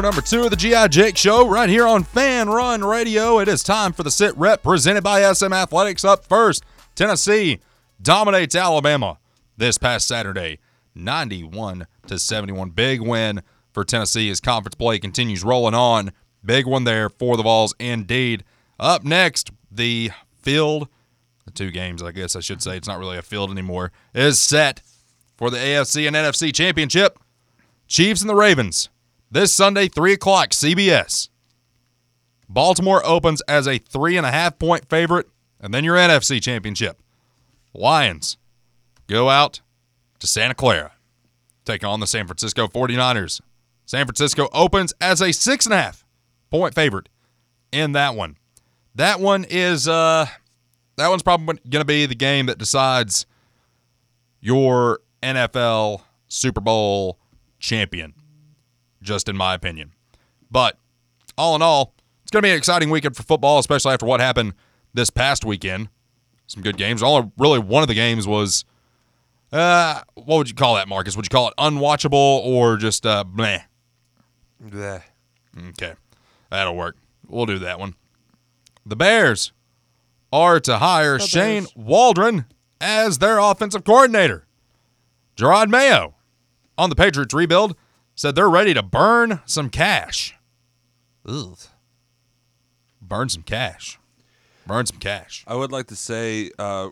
Hour number two of the G.I. Jake Show right here on Fan Run Radio. It is time for the sit rep presented by SM Athletics. Up first, Tennessee dominates Alabama this past Saturday, 91 to 71. Big win for Tennessee as conference play continues rolling on. Big one there for the Vols indeed. Up next, the field, the two games, I guess I should say, it's not really a field anymore, is set for the AFC and NFC championship. Chiefs and the Ravens this Sunday, 3 o'clock, CBS. Baltimore opens as a three and a half point favorite, and then your NFC championship. Lions go out to Santa Clara, take on the San Francisco 49ers. San Francisco opens as a six and a half point favorite in that one. That one is uh that one's probably to be the game that decides your NFL Super Bowl champion, just in my opinion. But all in all, it's going to be an exciting weekend for football, especially after what happened this past weekend. Some good games. All really one of the games was uh what would you call that, Marcus? Would you call it unwatchable or just uh bleh? Bleh. Okay. That'll work. We'll do that one. The Bears are to hire The Shane Bears. Waldron as their offensive coordinator. Jerod Mayo on the Patriots rebuild said they're ready to burn some cash. Ugh. Burn some cash. Burn some cash. I would like to say, uh,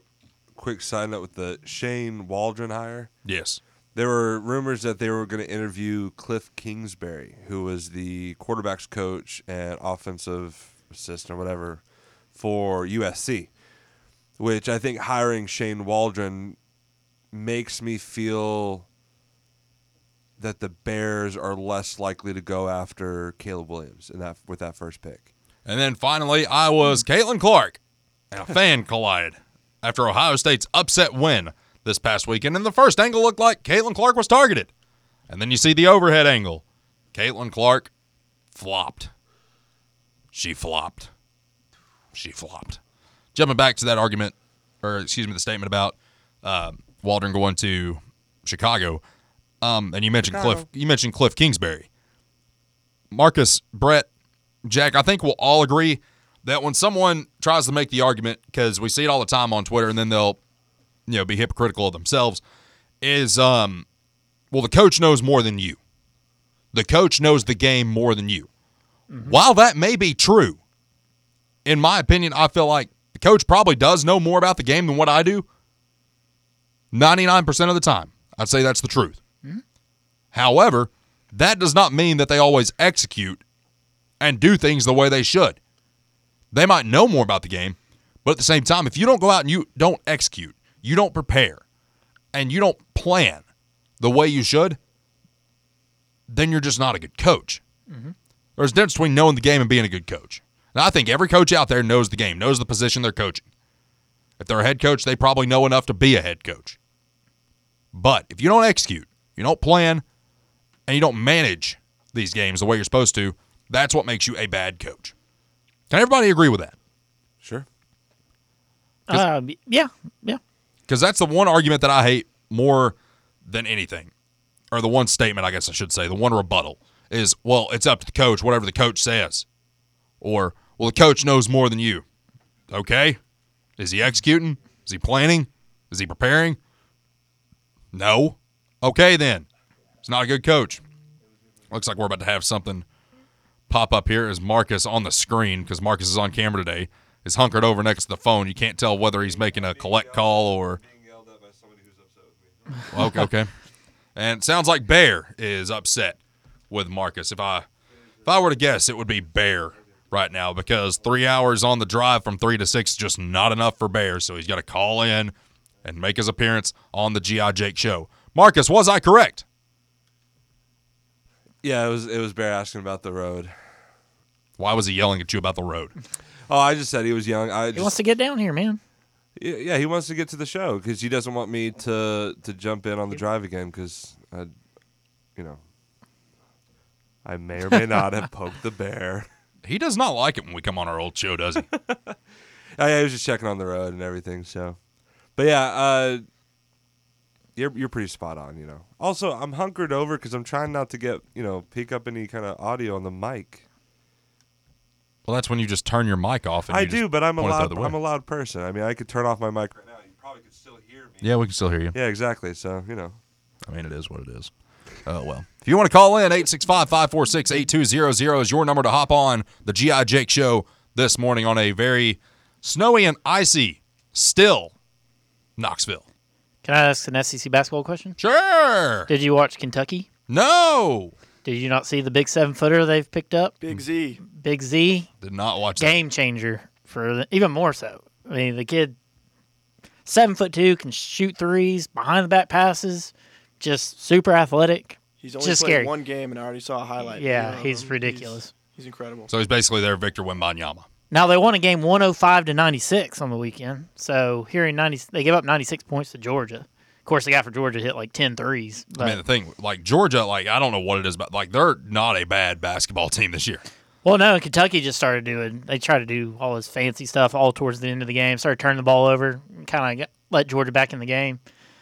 quick side up with the Shane Waldron hire. Yes. There were rumors that they were going to interview Cliff Kingsbury, who was the quarterbacks coach and offensive assistant or whatever for USC, which I think hiring Shane Waldron makes me feel that the Bears are less likely to go after Caleb Williams in that with that first pick. And then finally, Iowa's Caitlin Clark and a fan collided after Ohio State's upset win this past weekend. And the first angle looked like Caitlin Clark was targeted. And then you see the overhead angle. Caitlin Clark flopped. She flopped. She flopped. Jumping back to that argument, or excuse me, the statement about uh, Waldron going to Chicago. Um, and you mentioned Cliff. You mentioned Cliff Kingsbury. Marcus, Brett, Jack, I think we'll all agree that when someone tries to make the argument, because we see it all the time on Twitter, and then they'll, you know, be hypocritical of themselves, is um, well, the coach knows more than you. The coach knows the game more than you. While that may be true, in my opinion, I feel like the coach probably does know more about the game than what I do. 99% of the time, I'd say that's the truth. However, that does not mean that they always execute and do things the way they should. They might know more about the game, but at the same time, if you don't go out and you don't execute, you don't prepare, and you don't plan the way you should, then you're just not a good coach. Mm-hmm. There's a difference between knowing the game and being a good coach. And I think every coach out there knows the game, knows the position they're coaching. If they're a head coach, they probably know enough to be a head coach. But if you don't execute, you don't plan, and you don't manage these games the way you're supposed to, that's what makes you a bad coach. Can everybody agree with that? Sure. Uh, yeah, yeah. Because that's the one argument that I hate more than anything, or the one statement, I guess I should say, the one rebuttal is, well, it's up to the coach, whatever the coach says. Or, well, the coach knows more than you. Okay. Is he executing? Is he planning? Is he preparing? No. Okay, then. He's not a good coach. Looks like we're about to have something pop up here as Marcus on the screen because Marcus is on camera today. Is hunkered over next to the phone. You can't tell whether he's making a collect call or okay, okay. And it sounds like Bear is upset with Marcus. If I if I were to guess, it would be Bear right now because three hours on the drive from three to six is just not enough for Bear. So he's got to call in and make his appearance on the GI Jake show. Marcus, was I correct? Yeah, it was it was Bear asking about the road. Why was he yelling at you about the road? Oh, I just said he was young. I He just, wants to get down here, man. Yeah, yeah, he wants to get to the show because he doesn't want me to to jump in on the drive again because I, you know, I may or may not have poked the bear. He does not like it when we come on our old show, does he? I, I was just checking on the road and everything. So, but yeah, uh, you're you're pretty spot on. You know. Also, I'm hunkered over because I'm trying not to get you know pick up any kind of audio on the mic. Well, that's when you just turn your mic off. And I do, but I'm a point it the loud. I'm a loud person. I mean, I could turn off my mic right now. You probably could still hear me. Yeah, we can still hear you. Yeah, exactly. So you know. I mean, it is what it is. Oh, well. If you want to call in, 865 546 8200 is your number to hop on the G.I. Jake show this morning on a very snowy and icy, still Knoxville. Can I ask an SEC basketball question? Sure. Did you watch Kentucky? No. Did you not see the big seven footer they've picked up? Big Z. Big Z, Did not watch that. game changer for the, even more so. I mean, the kid, seven foot two, can shoot threes, behind the back passes, just super athletic. He's only Just played scary. one game, and I already saw a highlight. Yeah, video of he's him. ridiculous. He's, he's incredible. So he's basically their Victor Wembanyama. Now they won a game 105 to 96 on the weekend. So hearing 90, they gave up 96 points to Georgia. Of course, the guy for Georgia hit like 10 threes. But, I mean, the thing, like Georgia, like I don't know what it is, but like they're not a bad basketball team this year. well, no, Kentucky just started doing. They tried to do all this fancy stuff all towards the end of the game. Started turning the ball over, kind of let Georgia back in the game.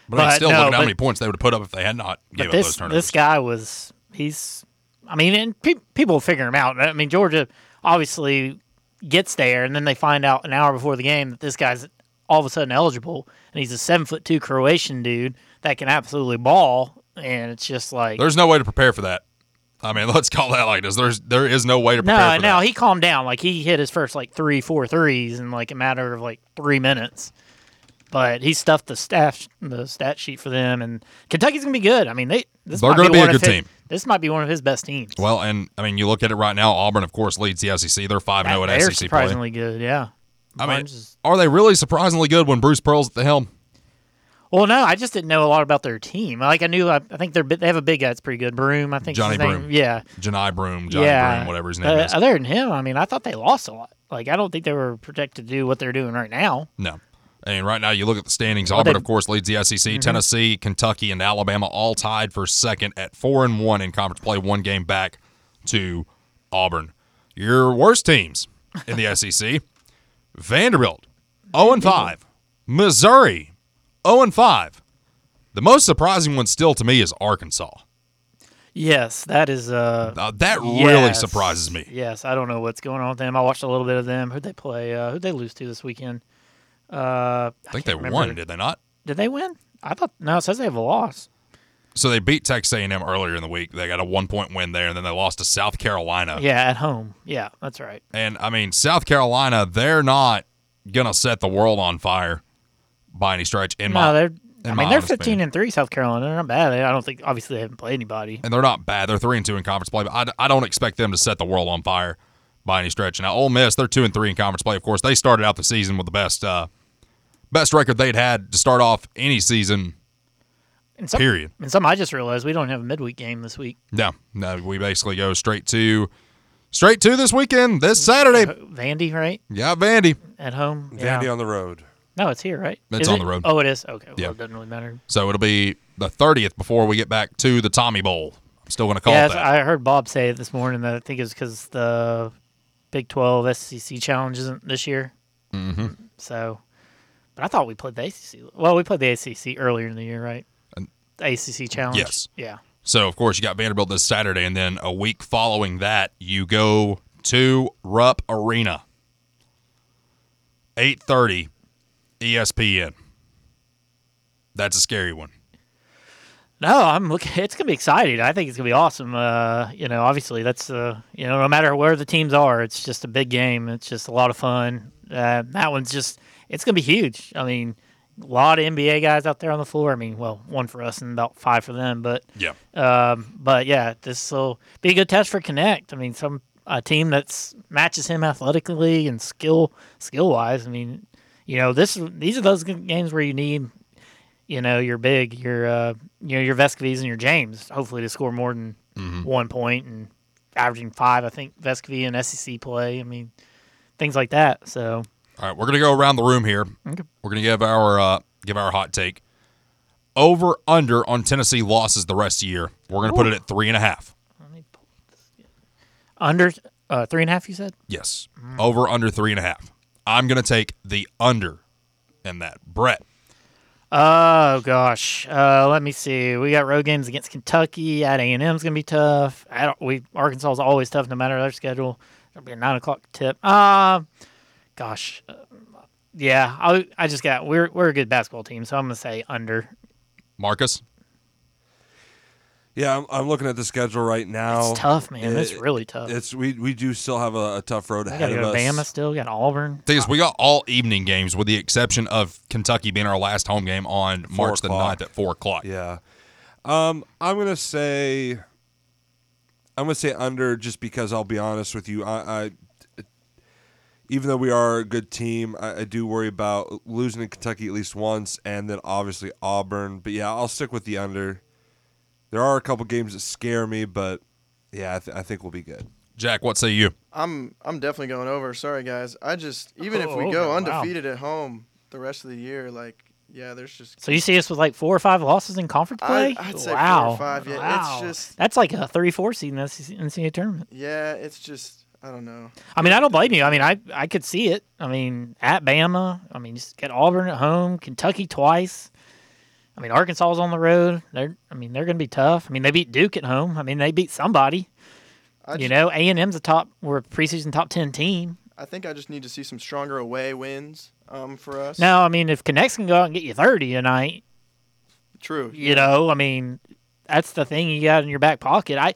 But, I mean, still, no, look at how but- many points they would have put up if they had not gave But up this those turnovers. this guy was he's. I mean, and pe- people figure him out. I mean, Georgia obviously gets there, and then they find out an hour before the game that this guy's all of a sudden eligible, and he's a seven foot two Croatian dude that can absolutely ball, and it's just like There's no way to prepare for that. I mean, let's call that like this. There's there is no way to prepare no, for no, that. he calmed down. Like he hit his first like three, four threes in like a matter of like three minutes. But he stuffed the staff the stat sheet for them, and Kentucky's gonna be good. I mean, they this They're gonna be a one of good team. This might be one of his best teams. Well, and I mean, you look at it right now. Auburn, of course, leads the SEC. They're five zero They're at SEC play. They're surprisingly good. Yeah. I mean, is- are they really surprisingly good when Bruce Pearl's at the helm? well, no, I just didn't know a lot about their team. Like I knew, I, I think they're they have a big guy that's pretty good. Broome, I think. Johnny his name. Broome. Yeah. Janai Broome, Johnny yeah. Broome, whatever his name Uh, is. Other than him, I mean, I thought they lost a lot. Like I don't think they were projected to do what they're doing right now. No. And right now, you look at the standings. Well, Auburn, they- of course, leads the SEC. Tennessee, Kentucky, and Alabama all tied for second at four and one in conference play, one game back to Auburn. Your worst teams in the SEC: Vanderbilt, zero and five; Missouri, zero and five. The most surprising one still to me is Arkansas. Yes, that is. Uh, Uh, that really surprises me. Yes, I don't know what's going on with them. I watched a little bit of them. Who'd they play? Uh, who'd they lose to this weekend? Uh, I think they can't won, did they not? Did they win? I thought no. It says they have a loss. So they beat Texas A&M earlier in the week. They got a one point win there, and then they lost to South Carolina. Yeah, at home. Yeah, that's right. And I mean, South Carolina, they're not gonna set the world on fire by any stretch. In No, my, they're. in I mean, they're 15 opinion. and three. South Carolina. They're not bad. I don't think. Obviously, they haven't played anybody. and they're not bad. They're three and two in conference play, but I, I don't expect them to set the world on fire by any stretch. Now, Ole Miss, they're two and three in conference play. Of course, they started out the season with the best uh, best record they'd had to start off any season. And some, Period. And some I just realized we don't have a midweek game this week. No, no, we basically go straight to straight to this weekend, this Saturday. Vandy, right? Yeah, Vandy. At home. Vandy yeah. on the road. No, it's here, right? It's Is on it? the road. Oh, it is. Okay. Well, Yeah. it doesn't really matter. So it'll be the 30th before we get back to the Tommy Bowl. I'm still going to call yeah, it that. I heard Bob say it this morning that I think it's because the Big 12 SEC challenge isn't this year. mm-hmm. So, but I thought we played the ACC. Well, we played the ACC earlier in the year, right? And- The ACC challenge. Yes. Yeah. So of course you got Vanderbilt this Saturday, and then a week following that you go to Rupp Arena. 8:30, ESPN. That's a scary one. No, I'm looking. It's gonna be exciting. I think it's gonna be awesome. Uh, you know, obviously that's uh, you know, no matter where the teams are, it's just a big game. It's just a lot of fun. Uh, that one's just, it's gonna be huge. I mean, a lot of NBA guys out there on the floor. I mean, well, one for us and about five for them. But Yeah. Um, but yeah, this will be a good test for Knecht. I mean, some a team that's matches him athletically and skill skill wise. I mean, you know, this these are those games where you need, you know, your big, your uh, you know, your Vescovis and your James, hopefully to score more than one point and averaging five. I think Vescovi and SEC play. I mean, things like that. So All right, we're gonna go around the room here. Okay. We're gonna give our uh, give our hot take. Over under on Tennessee losses the rest of the year. We're gonna put it at three and a half. let me pull this. Under uh, three and a half. You said. Yes. Over under three and a half. I'm gonna take the under in that. Brett. Oh gosh, uh, let me see. We got road games against Kentucky. At A and M's gonna be tough. We Arkansas is always tough, no matter their schedule. It'll be a nine o'clock tip. Uh, gosh, uh, yeah. I I just got we're we're a good basketball team, so I'm gonna say under. Marcus? Yeah, I'm, I'm looking at the schedule right now. It's tough, man. it's really tough. It's we we do still have a, a tough road we ahead gotta of go to us. Bama still. We got Auburn. Thing is, we got all evening games with the exception of Kentucky being our last home game on Four March the o'clock. 9th at 4 o'clock. Yeah. Um, I'm gonna say I'm gonna say under just because I'll be honest with you. I, I even though we are a good team, I, I do worry about losing to Kentucky at least once, and then obviously Auburn. But yeah, I'll stick with the under. There are a couple games that scare me, but yeah, I, th- I think we'll be good. Jack, what say you? I'm I'm definitely going over. Sorry guys. I just even if oh, we Oh, go over, wow. undefeated at home the rest of the year, like yeah, there's just So you see us with like four or five losses in conference play? I'd- I'd say four or five, yeah. It's just- that's like a three-four seed in the NCAA tournament. yeah, it's just I don't know. I mean, I don't blame you. I mean, I I could see it. I mean, at Bama, I mean, just get Auburn at home, Kentucky twice. I mean, Arkansas's on the road. They're, I mean, they're going to be tough. I mean, they beat Duke at home. I mean, they beat somebody. I you just- know, A and M's a top, we're a preseason top ten team. I think I just need to see some stronger away wins um for us. Now, I mean, if Knecht's can go out and get you thirty tonight, True. you know, I mean, that's the thing you got in your back pocket. I,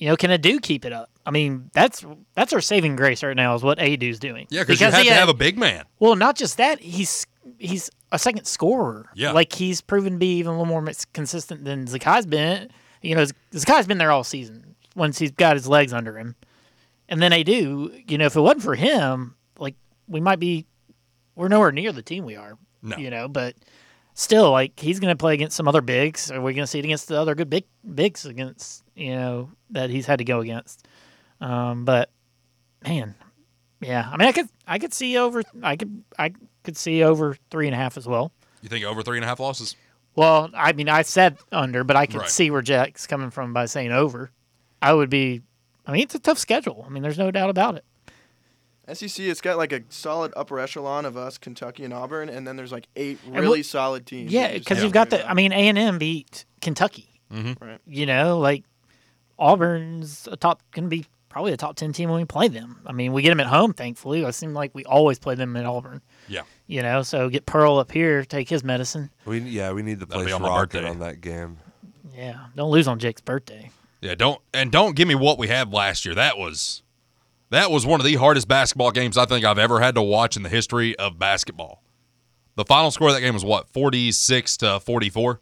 you know, can a do keep it up? I mean, that's that's our saving grace right now is what Adu's doing. Yeah, because you have he to had- have a big man. Well, not just that, he's he's a second scorer. Yeah. like he's proven to be even a little more consistent than Zakai's been. You know, Zakai's been there all season once he's got his legs under him. And then Adu, you know, if it wasn't for him, like we might be, we're nowhere near the team we are. No. You know, but still, like he's going to play against some other bigs. Are we going to see it against the other good big bigs against you know that he's had to go against? Um, but man, yeah, I mean, I could I could see over I could I could see over three and a half as well. You think over three and a half losses? Well, I mean, I said under, but I could Right. see where Jack's coming from by saying over. I would be. I mean, it's a tough schedule. I mean, there's no doubt about it. SEC, it's got like a solid upper echelon of us, Kentucky and Auburn, and then there's like eight really what- solid teams. Yeah, that you because you've got worry the. I mean, A and M beat Kentucky. Mm-hmm. Right. You know, like Auburn's a top going to be probably a top ten team when we play them. I mean, we get them at home. Thankfully, it seems like we always play them at Auburn. Yeah. You know, so get Pearl up here, take his medicine. We yeah, we need the That'll place on my on that game. Yeah, don't lose on Jake's birthday. Yeah, don't and don't give me what we had last year. That was that was one of the hardest basketball games I think I've ever had to watch in the history of basketball. The final score of that game was what, forty six to forty four?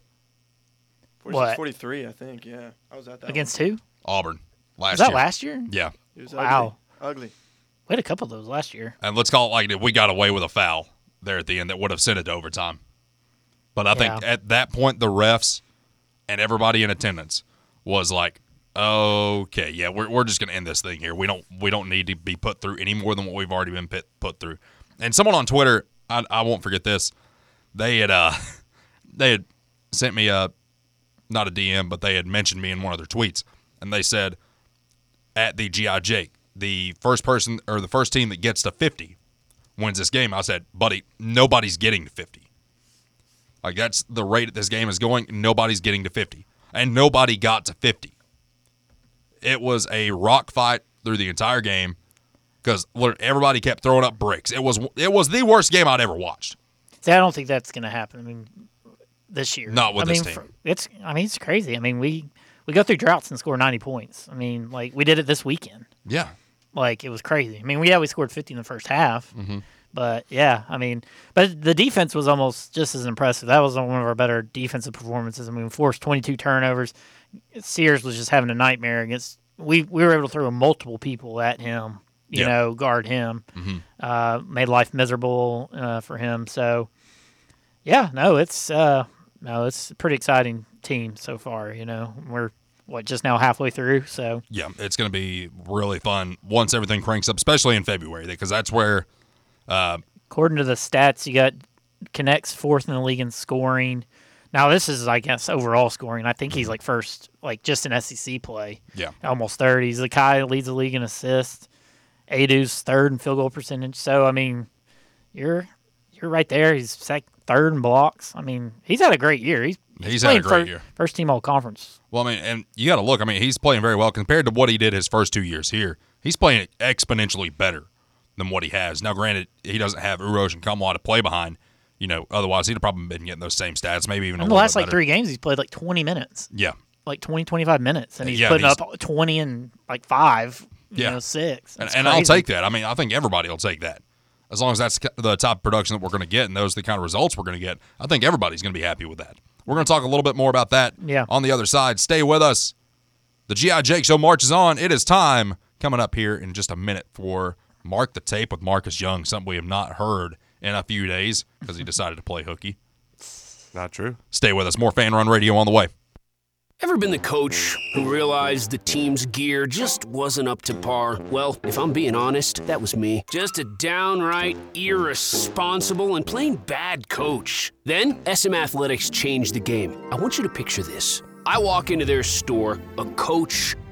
46, What? 43, I think. Yeah, I was at that Against one. who? Auburn last Was that year. last year? Yeah. It was Wow. ugly. ugly. We had a couple of those last year. And let's call it like we got away with a foul there at the end that would have sent it to overtime. But I think Yeah. at that point the refs and everybody in attendance was like, "Okay, yeah, we're, we're just to end this thing here. We don't we don't need to be put through any more than what we've already been put, put through." And someone on Twitter, I, I won't forget this. They had uh they had sent me a not a DM, but they had mentioned me in one of their tweets, and they said at the GI Jake, the first person or the first team that gets to 50 wins this game. I said, buddy, nobody's getting to 50. Like that's the rate that this game is going. Nobody's getting to 50, and nobody got to 50. It was a rock fight through the entire game because everybody kept throwing up bricks. It was it was the worst game I'd ever watched. See, I don't think that's going to happen. I mean, this year. Not with I this mean, team. it's. I mean, it's crazy. I mean, we we go through droughts and score ninety points. I mean, like we did it this weekend. Yeah, Like it was crazy. I mean, we yeah we scored fifty in the first half, Mm-hmm. but yeah, I mean, but the defense was almost just as impressive. That was one of our better defensive performances. I mean, we forced twenty two turnovers. Sears was just having a nightmare against. We we were able to throw multiple people at him. You Yeah. know, guard him. Mhm. Uh, made life miserable uh, for him. So yeah, no, it's uh, no, it's a pretty exciting team so far. You know, we're what just now halfway through. So yeah, it's going to be really fun once everything cranks up, especially in February because that's where according to the stats, you got Knecht's fourth in the league in scoring. Now this is, I guess, overall scoring. I think he's mm-hmm. like first, like just in SEC play, yeah almost third. He's the guy that leads the league in assists. Adu's third in field goal percentage. So I mean, you're you're right there. He's sec- third in blocks. I mean, he's had a great year. He's He's had a great fir- year. First team all conference. Well, I mean, and you got to look. I mean, he's playing very well compared to what he did his first two years here. He's playing exponentially better than what he has. Now, granted, he doesn't have Urosh and Kamwa to play behind. You know, otherwise he'd have probably been getting those same stats, maybe even In the last like three games, he's played like 20 minutes, Yeah, like 20, 25 minutes, and he's Yeah, putting he's- up 20 and like five, you Yeah. know, six. and, and I'll take that. I mean, I think everybody will take that as long as that's the type of production that we're going to get and those are the kind of results we're going to get. I think everybody's going to be happy with that. We're going to talk a little bit more about that Yeah. on the other side. Stay with us. The GI Jake show marches on. It is time coming up here in just a minute for Mark the Tape with Marcus Young, something we have not heard in a few days because he decided to play hooky. Not true. Stay with us. More Fan Run Radio on the way. Ever been the coach who realized the team's gear just wasn't up to par? Well, if I'm being honest, that was me. Just a downright irresponsible and plain bad coach. Then, SM Athletics changed the game. I want you to picture this. I walk into their store, a coach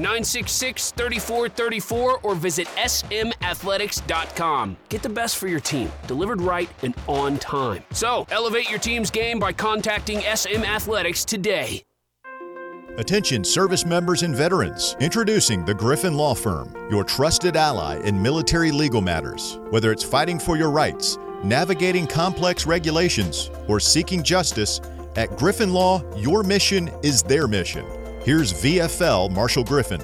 966 3434 or visit smathletics.com. Get the best for your team, delivered right and on time. So, elevate your team's game by contacting SM Athletics today. Attention service members and veterans. Introducing the Griffin Law Firm, your trusted ally in military legal matters. Whether it's fighting for your rights, navigating complex regulations, or seeking justice, at Griffin Law, your mission is their mission. Here's VFL Marshall Griffin.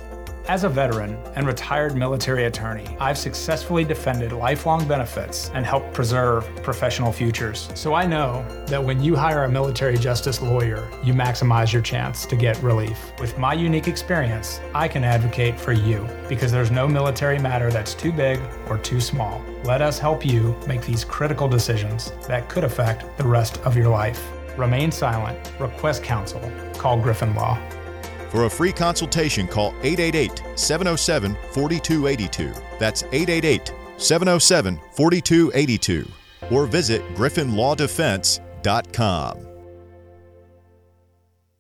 As a veteran and retired military attorney, I've successfully defended lifelong benefits and helped preserve professional futures. So I know that when you hire a military justice lawyer, you maximize your chance to get relief. With my unique experience, I can advocate for you because there's no military matter that's too big or too small. Let us help you make these critical decisions that could affect the rest of your life. Remain silent, request counsel, call Griffin Law. For a free consultation, call 888 707 4282. That's 888 707 4282. Or visit griffinlawdefense.com.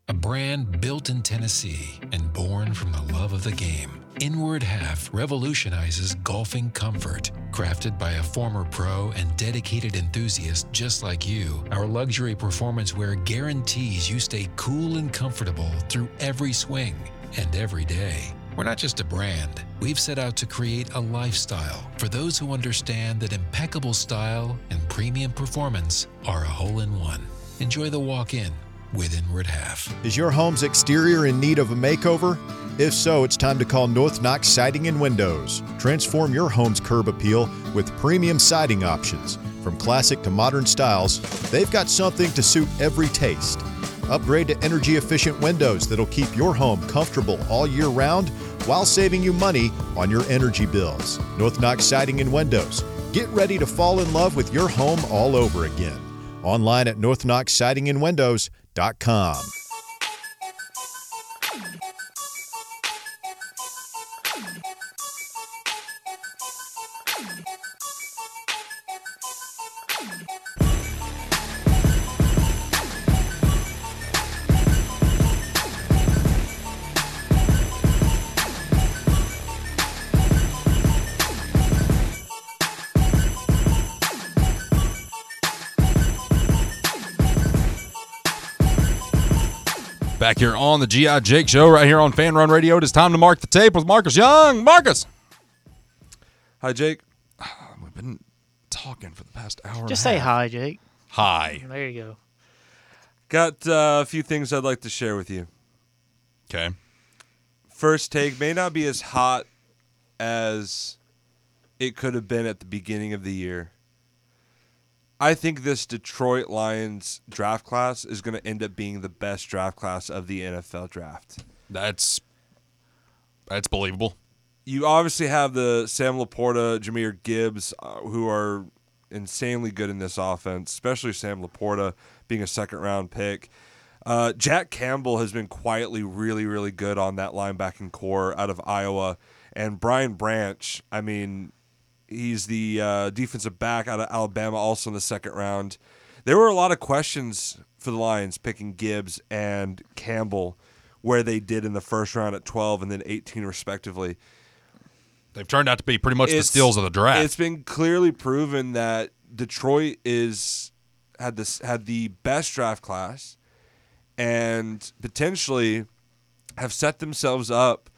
A brand built in Tennessee and born from the love of the game. Inward Half revolutionizes golfing comfort. Crafted by a former pro and dedicated enthusiast just like you, our luxury performance wear guarantees you stay cool and comfortable through every swing and every day. We're not just a brand, we've set out to create a lifestyle for those who understand that impeccable style and premium performance are a hole in one. Enjoy the walk in with Inward Half. Is your home's exterior in need of a makeover? If so, it's time to call North Knox Siding and Windows. Transform your home's curb appeal with premium siding options. From classic to modern styles, they've got something to suit every taste. Upgrade to energy efficient windows that'll keep your home comfortable all year round while saving you money on your energy bills. North Knox Siding and Windows. Get ready to fall in love with your home all over again. Online at northknoxsidingandwindows.com dot com. Back here on the GI Jake show, right here on Fan Run Radio. It is time to mark the tape with Marcus Young. Marcus! Hi, Jake. We've been talking for the past hour. Just a say half. hi, Jake. Hi. There you go. Got uh, a few things I'd like to share with you. Okay. First take may not be as hot as it could have been at the beginning of the year. I think this Detroit Lions draft class is going to end up being the best draft class of the NFL draft. That's that's believable. You obviously have the Sam LaPorta, Jahmyr Gibbs, uh, who are insanely good in this offense, especially Sam LaPorta being a second round pick. Uh, Jack Campbell has been quietly really, really good on that linebacking core out of Iowa. And Brian Branch, I mean, he's the uh, defensive back out of Alabama, also in the second round. There were a lot of questions for the Lions picking Gibbs and Campbell where they did in the first round at 12 and then 18, respectively. They've turned out to be pretty much the steals of the draft. It's been clearly proven that Detroit is had this had the best draft class and potentially have set themselves up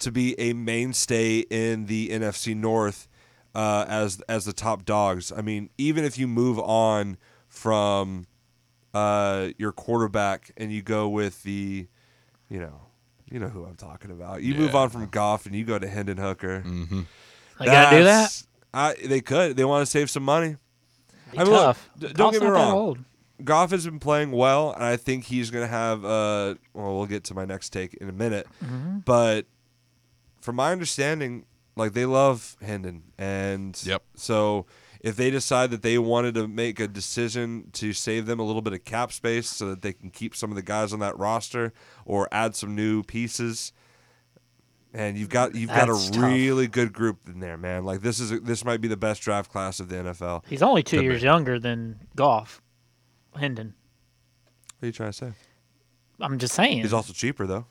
to be a mainstay in the NFC North uh, as as the top dogs. I mean, even if you move on from uh, your quarterback and you go with the, you know, you know who I'm talking about. You move on from Goff and you go to Hendon Hooker. mm-hmm. They gotta do that. I, they could. They want to save some money. Be I mean, look, d- don't Goff's get me wrong. old. Goff has been playing well, and I think he's going to have. Uh, well, we'll get to my next take in a minute, Mm-hmm. but from my understanding, like they love Hendon, and Yep. So if they decide that they wanted to make a decision to save them a little bit of cap space so that they can keep some of the guys on that roster or add some new pieces, and you've got you've got That's a tough. really good group in there, man. Like this is a, this might be the best draft class of the NFL. He's only two years be. younger than Goff. Hendon. What are you trying to say? I'm just saying. He's also cheaper though.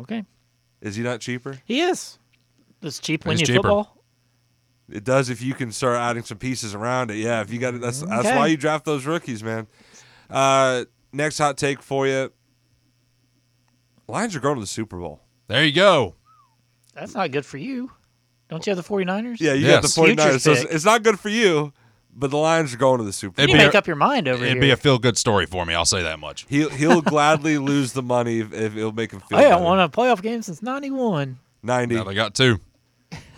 okay. Is he not cheaper? He is. Does cheap win He's you cheaper. football? It does if you can start adding some pieces around it. Yeah, if you got it, that's that's why you draft those rookies, man. Uh, next hot take for you: Lions are going to the Super Bowl. There you go. That's not good for you. Don't you have the 49ers? Yeah, you Yes. got the 49ers. Futures So it's, pick. it's not good for you, but the Lions are going to the Super It'd You Bowl. be make a- up your mind over here. It'd be a feel good story for me. I'll say that much. He'll he'll gladly lose the money if, if it'll make him feel. I haven't won a playoff game since '91. ninety. Now they got two.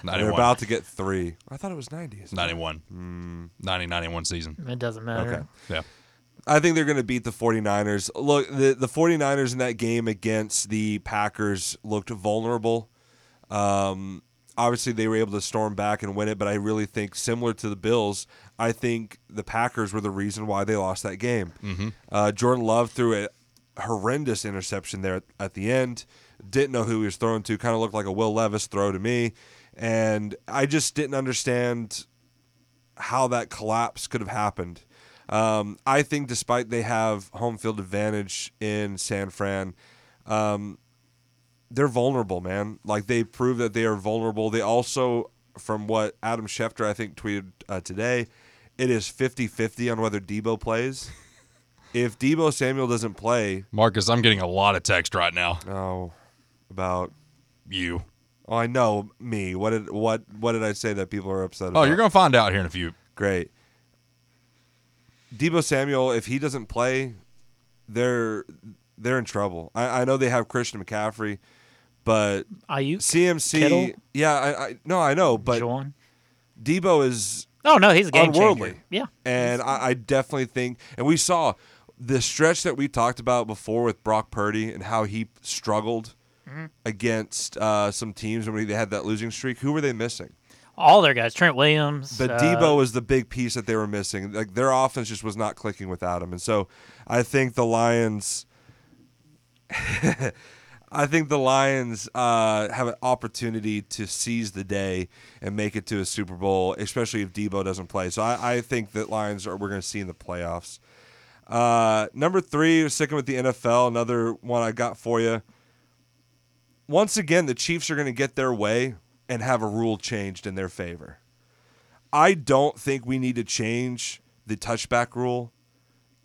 They're 91. about to get three. I thought it was ninety. 91. 90, 91 season. It doesn't matter. Okay. Yeah. I think they're going to beat the 49ers. Look, the, the 49ers in that game against the Packers looked vulnerable. Um, obviously, they were able to storm back and win it, but I really think, similar to the Bills, I think the Packers were the reason why they lost that game. Mm-hmm. Uh, Jordan Love threw a horrendous interception there at the end. Didn't know who he was throwing to. Kind of looked like a Will Levis throw to me. And I just didn't understand how that collapse could have happened. Um, I think, despite they have home field advantage in San Fran, um, they're vulnerable, man. Like they prove that they are vulnerable. They also, from what Adam Schefter I think tweeted uh, today, it is 50-50 on whether Deebo plays. if Deebo Samuel doesn't play, Marcus, I'm getting a lot of text right now. oh, about You. Oh I know me. What did what what did I say that people are upset about? Oh, you're going to find out here in a few. Great. Deebo Samuel, if he doesn't play, they're they're in trouble. I, I know they have Christian McCaffrey, but Aiyuk, CMC, Kittle? yeah, I, I no, I know, but Juwan. Deebo is, Oh no, he's a game unworldly. changer. Yeah. and I, I definitely think, and we saw the stretch that we talked about before with Brock Purdy and how he struggled Mm-hmm. against uh, some teams when they had that losing streak. Who were they missing? All their guys, Trent Williams. But uh, Deebo was the big piece that they were missing. Like their offense just was not clicking without him, and so I think the Lions. I think the Lions uh, have an opportunity to seize the day and make it to a Super Bowl, especially if Deebo doesn't play. So I, I think that Lions are we're going to see in the playoffs. Uh, number three, sticking with the NFL, another one I got for you. Once again, the Chiefs are going to get their way and have a rule changed in their favor. I don't think we need to change the touchback rule.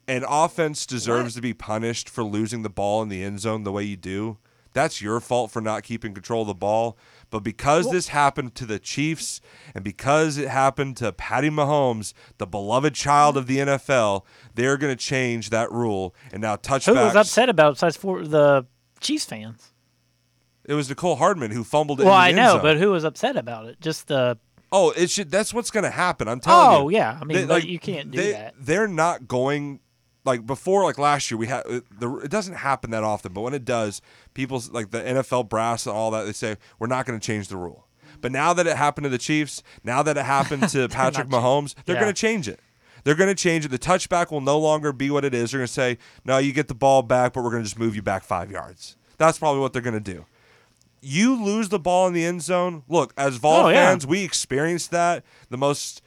An offense deserves to be punished for losing the ball in the end zone the way you do. That's your fault for not keeping control of the ball. But because this happened to the Chiefs and because it happened to Patty Mahomes, the beloved child of the NFL, they're going to change that rule. And now touchbacks. Who was upset about besides for the Chiefs fans? It was Mecole Hardman who fumbled it. Well, in the I know, zone. but who was upset about it? Just the Oh, it should. That's what's going to happen. I'm telling oh, you. Oh, yeah. I mean, but you can't do they, that. They're not going like before. Like last year, we had it- the. It doesn't happen that often, but when it does, people like the NFL brass and all that, they say we're not going to change the rule. But now that it happened to the Chiefs, now that it happened to Patrick Mahomes, they're Yeah. going to change it. They're going to change it. The touchback will no longer be what it is. They're going to say, "No, you get the ball back, but we're going to just move you back five yards." That's probably what they're going to do. You lose the ball in the end zone. Look, as Vol Oh, yeah. fans, we experienced that. The most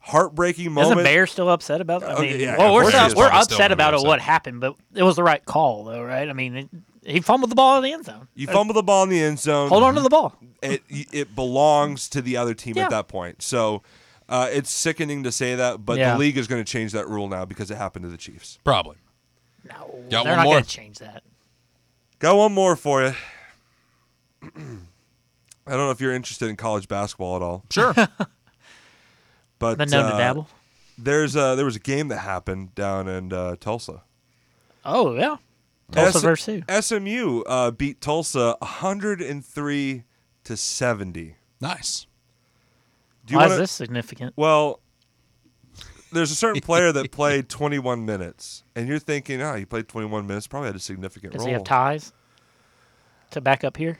heartbreaking moment. Isn't Bear still upset about that? I Okay, mean, yeah, well, we're, still, we're Probably still upset about it, upset. what happened, but it was the right call, though, right? I mean, it, he fumbled the ball in the end zone. You fumble the ball in the end zone. Hold on to the ball. it it belongs to the other team Yeah. at that point. So uh, it's sickening to say that, but Yeah. the league is going to change that rule now because it happened to the Chiefs. Probably. No, Got they're one not more? going to change that. Got one more for you. I don't know if you're interested in college basketball at all, Sure. but Been known uh, to dabble. There's a, there was a game that happened down in uh, Tulsa. Oh yeah, Tulsa S- versus who? SMU uh, beat Tulsa 103 to 70. nice. Do you Why wanna, is this significant? Well, there's a certain player that played 21 minutes, and you're thinking, oh, he played 21 minutes, probably had a significant Does role. Does he have ties to back up here?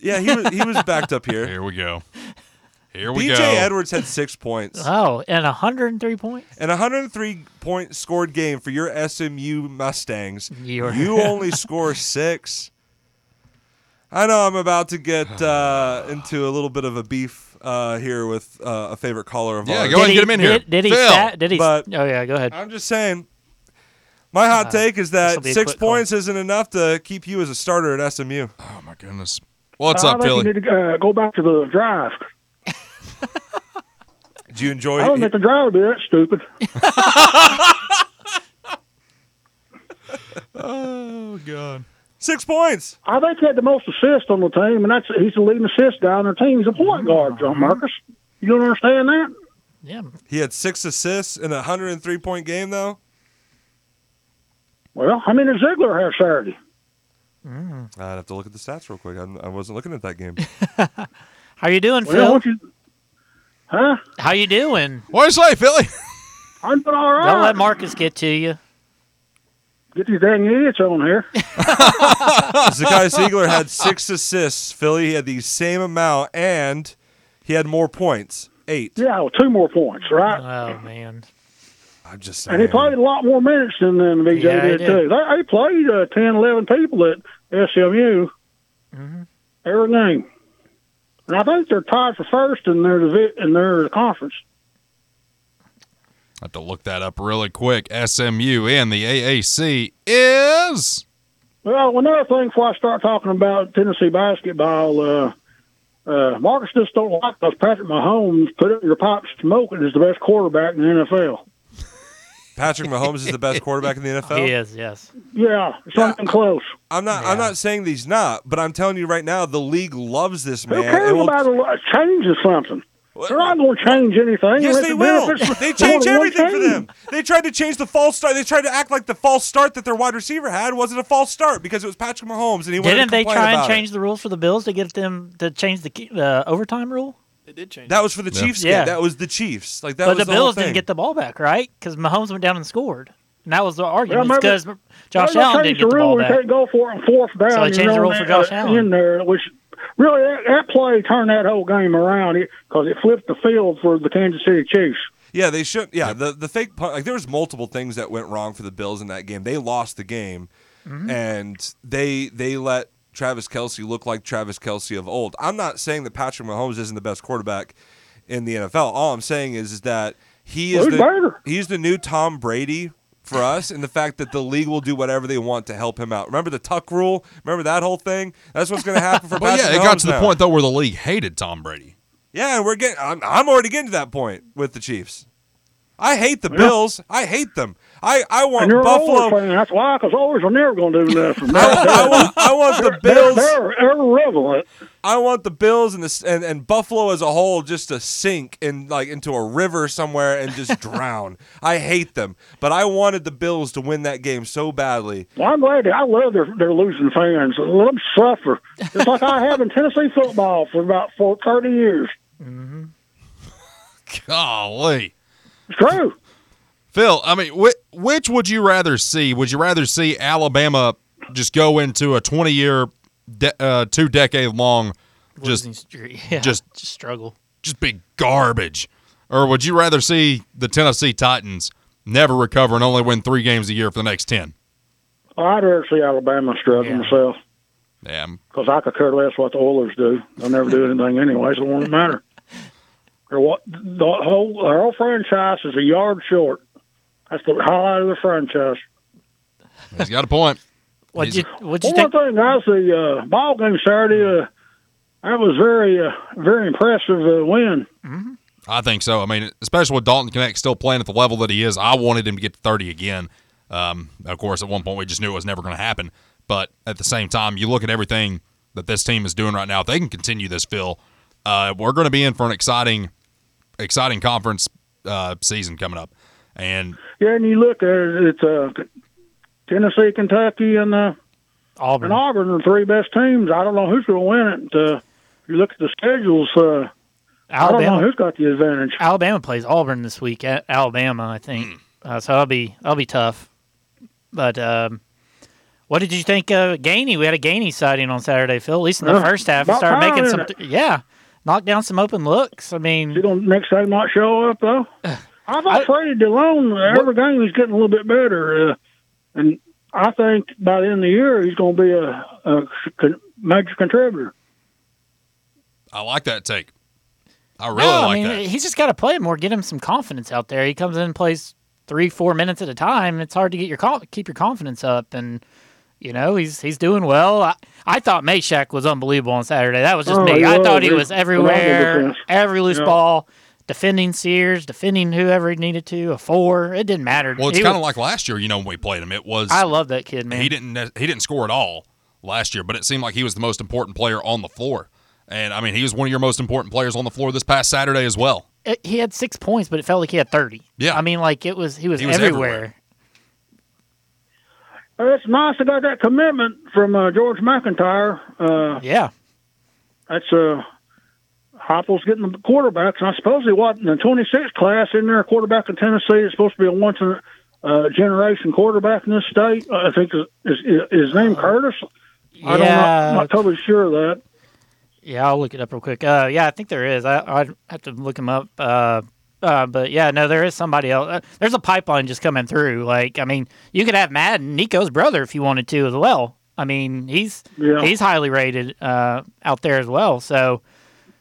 Yeah, he was he was backed up here. Here we go. Here we BJ go. Edwards had six points Oh, and 103 points. and a 103 point scored game for your SMU Mustangs. You're- You only score six. I know I'm about to get uh, into a little bit of a beef uh, here with uh, a favorite caller of mine. Yeah, ours. go ahead and Did get him in here. Did, did he? Phil. Stat, did he? But- oh yeah, go ahead. I'm just saying. My hot take is this'll that be a six quick call. points isn't enough to keep you as a starter at SMU. Oh my goodness. What's I up, think Philly? you need to uh, go back to the drive. Do you enjoy? It? I don't think the drive would be that stupid. Oh god. Six points. I think he had the most assists on the team, and that's he's the leading assist guy on their team. He's a point guard, John Marcus. You don't understand that? yeah, He had six assists in a 103 point game, though. Well, how many did Zeigler have Saturday? I'd have to look at the stats real quick. I'm, I wasn't looking at that game. how you doing, Well, Phil? don't you? Huh? How you doing? What do you say, Philly? I'm doing all right. Don't let Marcus get to you. Get these dang idiots on here. Zakai Zeigler had six assists. Philly he had the same amount, and he had more points. Eight. Yeah, well, two more points, right? Oh man. I'm just saying. And he played a lot more minutes than, than BJ Yeah, he did, did. too. They, they played uh, 10, 11 people at SMU Mm-hmm. every game. And I think they're tied for first in their divi- in their conference. I have to look that up really quick. SMU and the AAC is Well, another thing before I start talking about Tennessee basketball, uh, uh, Marcus just don't like because Patrick Mahomes put up your pipe smoking is the best quarterback in the NFL. Patrick Mahomes is the best quarterback in the NFL. He is. Yes. Yeah, it's not even close. I'm not. I'm not saying that he's not, but I'm telling you right now, the league loves this man. Who cares and will- about a change of something? They're not going to change anything. Yes, they will. They change than one everything for them. They tried to change the false start. They tried to act like the false start that their wide receiver had wasn't a false start because it was Patrick Mahomes, and he wanted Didn't they try and change It. the rules for the Bills to get them to change the key- the overtime rule? They did change. That was for the Chiefs Yeah. game. That was the Chiefs. Like that but was the the Bills didn't get the ball back, right? Because Mahomes went down and scored, and that was the argument. maybe- because Josh Well, Allen changed didn't get the rule. ball We back. can't go for it on fourth down. So they you changed the rule for Josh Allen. in there, which really that, that play turned that whole game around because it flipped the field for the Kansas City Chiefs. Yeah, they should. Yeah, the the fake punt. Like there was multiple things that went wrong for the Bills in that game. They lost the game, Mm-hmm. and they they let Travis Kelce look like Travis Kelce of old. I'm not saying that Patrick Mahomes isn't the best quarterback in the NFL. All I'm saying is, is that he is Who's the better? he's the new Tom Brady for us, and the fact that the league will do whatever they want to help him out. Remember the Tuck rule? Remember that whole thing? That's what's going to happen for Well, Patrick yeah, it Mahomes got to the now. point though where the league hated Tom Brady. Yeah, and we're getting. I'm, I'm already getting to that point with the Chiefs. I hate the Bills. I hate them. I, I want And you're an Buffalo. Oilers. That's why, because Oilers are never going to do nothing. I want, I want the they're, Bills. they're irrelevant. I want the Bills and the and, and Buffalo as a whole just to sink in like into a river somewhere and just drown. I hate them, but I wanted the Bills to win that game so badly. Well, I'm glad. That, I love their, their losing fans. Let them suffer. It's like I have in Tennessee football for about for 30 years. Mm-hmm. Golly. It's true. Phil, I mean, wh- which would you rather see? Would you rather see Alabama just go into a 20 year, de- uh, two decade long Just Yeah, just- just struggle. just be garbage? Or would you rather see the Tennessee Titans never recover and only win three games a year for the next 10? I'd rather see Alabama struggle Yeah. myself Yeah, because I could care less what the Oilers do. They'll never do anything anyway, so it won't matter. Or what the whole our whole franchise is a yard short. That's the highlight of the franchise. he's got a point. What'd you What'd you One think? more thing, guys, the uh, ball game Saturday, uh, that was very, uh, very impressive uh, win. I think so. I mean, especially with Dalton Knecht still playing at the level that he is, I wanted him to get to 30 again. Um, of course, at one point we just knew it was never going to happen. But at the same time, you look at everything that this team is doing right now. If they can continue this, Phil, uh, we're going to be in for an exciting, exciting conference uh, season coming up. And Yeah, and you look at it, it's uh, Tennessee, Kentucky, and uh, Auburn. and Auburn are the three best teams. I don't know who's going to win it. Uh, if you look at the schedules, uh, I don't know Alabama. who's got the advantage. Alabama plays Auburn this week at Alabama, I Hmm. think. Uh, so that'll be that'll be tough. But um, what did you think of Gainey? We had a Gainey sighting on Saturday, Phil. At least in the Yeah. first half, he About started time, making some. it? yeah, knocked down some open looks. I mean, You don't next time not show up though. I thought I- Freddie Dilione every game he's getting a little bit better, uh, and I think by the end of the year he's going to be a, a con- major contributor. I like that take. I really no, I like mean, that. he's just got to play more, get him some confidence out there. He comes in and plays three, four minutes at a time. It's hard to get your keep your confidence up, and you know he's he's doing well. I, I thought Mashack was unbelievable on Saturday. That was just Oh, me. I thought he He- was everywhere, every loose Yeah. ball, defending Sears, defending whoever he needed to. A four, it didn't matter. well, it's He kind of like last year. You know, when we played him, it was I love that kid, man. he didn't he didn't score at all last year, but it seemed like he was the most important player on the floor. And I mean, he was one of your most important players on the floor this past Saturday as well. It- he had six points, but it felt like he had thirty. Yeah. I mean, like it was he was, He was everywhere. everywhere. Uh, It's nice to got that commitment from uh, George MacIntyre. Uh, Yeah, that's uh, Heupel's getting the quarterbacks, and I suppose he was in the 26th class in there. A quarterback in Tennessee is supposed to be a once in a uh, generation quarterback in this state. Uh, I think is, is, is his name Curtis. I don't know. Yeah. I'm not totally sure of that. Yeah, I'll look it up real quick. Uh, yeah, I think there is. I I'd have to look him up. Uh, uh, but yeah, no, there is somebody else. Uh, there's a pipeline just coming through. Like, I mean, you could have Madden, Nico's brother, if you wanted to as well. I mean, he's Yeah. he's highly rated uh, out there as well. So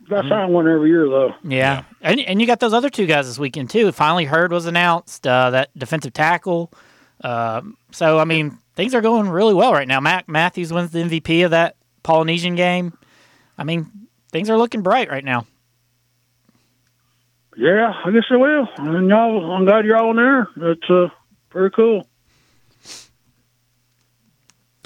Got signed one every year though. yeah, and and you got those other two guys this weekend too. Finally, Hurd was announced. Uh, that defensive tackle. Um, so I mean, things are going really well right now. Mac Matthews wins the MVP of that Polynesian game. I mean, things are looking bright right now. Yeah, I guess I will. And y'all, I'm glad you're all in there. That's uh, very cool.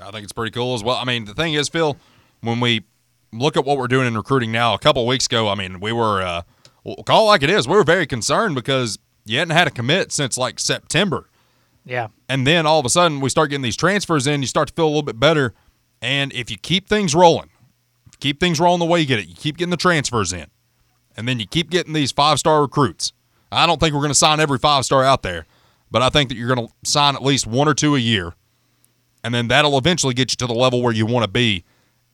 I think it's pretty cool as well. I mean, the thing is, Phil, when we look at what we're doing in recruiting now, a couple of weeks ago, I mean, we were uh, we'll call it like it is. We were very concerned because you hadn't had a commit since like September. Yeah. And then all of a sudden, we start getting these transfers in. You start to feel a little bit better. And if you keep things rolling, keep things rolling the way you get it, you keep getting the transfers in, and then you keep getting these five star recruits. I don't think we're going to sign every five star out there, but I think that you're going to sign at least one or two a year, and then that'll eventually get you to the level where you want to be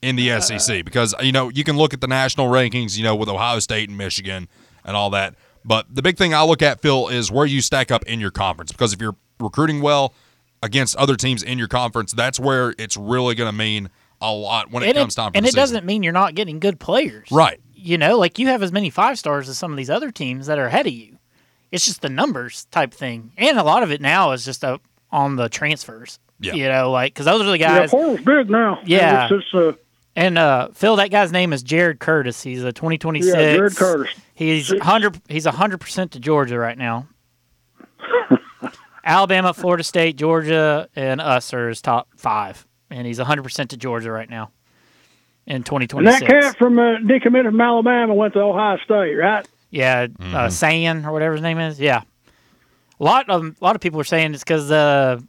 in the SEC. Because you know you can look at the national rankings, you know, with Ohio State and Michigan and all that. But the big thing I look at, Phil, is where you stack up in your conference. Because if you're recruiting well against other teams in your conference, that's where it's really going to mean a lot when it and comes time for and the it season. doesn't mean you're not getting good players. Right. You know, like you have as many five stars as some of these other teams that are ahead of you. It's just the numbers type thing, and a lot of it now is just uh on the transfers. Yeah. You know, like because those are the guys. Yeah, guys. portal's big now. Yeah. It's just, uh, And uh, Phil, that guy's name is Jared Curtis. He's a 2026. yeah, Jared Curtis. He's hundred. He's hundred percent to Georgia right now. Alabama, Florida State, Georgia, and us are his top five, and he's hundred percent to Georgia right now. In And 2026. that cat from uh, decommitted from Alabama went to Ohio State, right? Yeah, uh, San or whatever his name is. Yeah, a lot of a lot of people are saying it's because uh,